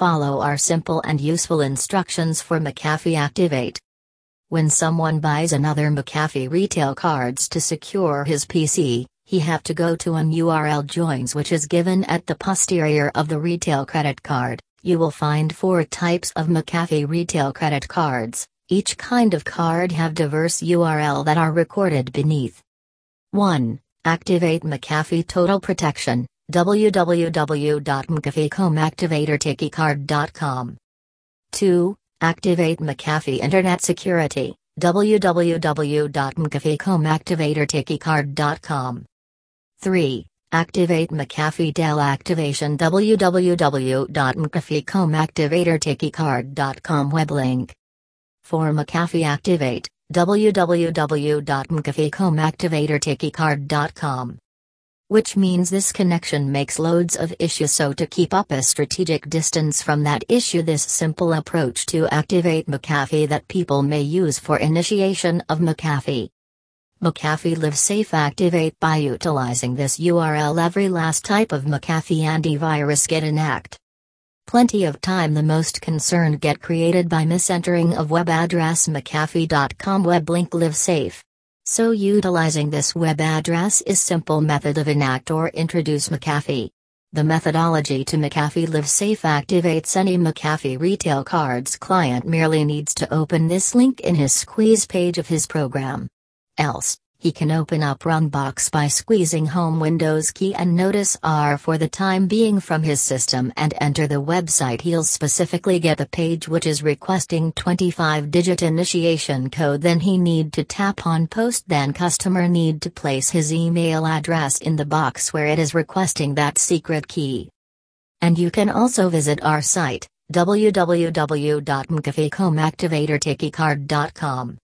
follow are simple and useful instructions for McAfee Activate. When someone buys another McAfee retail cards to secure his PC, he have to go to an URL joins which is given at the posterior of the retail credit card. You will find four types of McAfee retail credit cards. Each kind of card have diverse URL that are recorded beneath. 1. Activate McAfee Total Protection www.mcafeecomactivateretailkeycard.com 2. Activate McAfee Internet Security www.mcafeecomactivateretailkeycard.com 3. Activate McAfee Dell Activation www.mcafeecomactivateretailkeycard.com web link. For McAfee Activate, www.mcafeecomactivateretailkeycard.com. Which means this connection makes loads of issues so to keep up a strategic distance from that issue this simple approach to activate McAfee that people may use for initiation of McAfee. McAfee Live Safe Activate by utilizing this URL every last type of McAfee antivirus get enact. Plenty of time the most concerned get created by misentering of web address mcafee.com web link live safe. So utilizing this web address is simple method of enact or introduce McAfee. The methodology to McAfee Live Safe activates any McAfee retail cards client merely needs to open this link in his squeeze page of his program. Else, he can open up Runbox by squeezing home Windows key and notice R for the time being from his system and enter the website he'll specifically get the page which is requesting 25-digit initiation code then he need to tap on post then customer need to place his email address in the box where it is requesting that secret key. And you can also visit our site, www.mcafeecomactivateretailkeycard.com.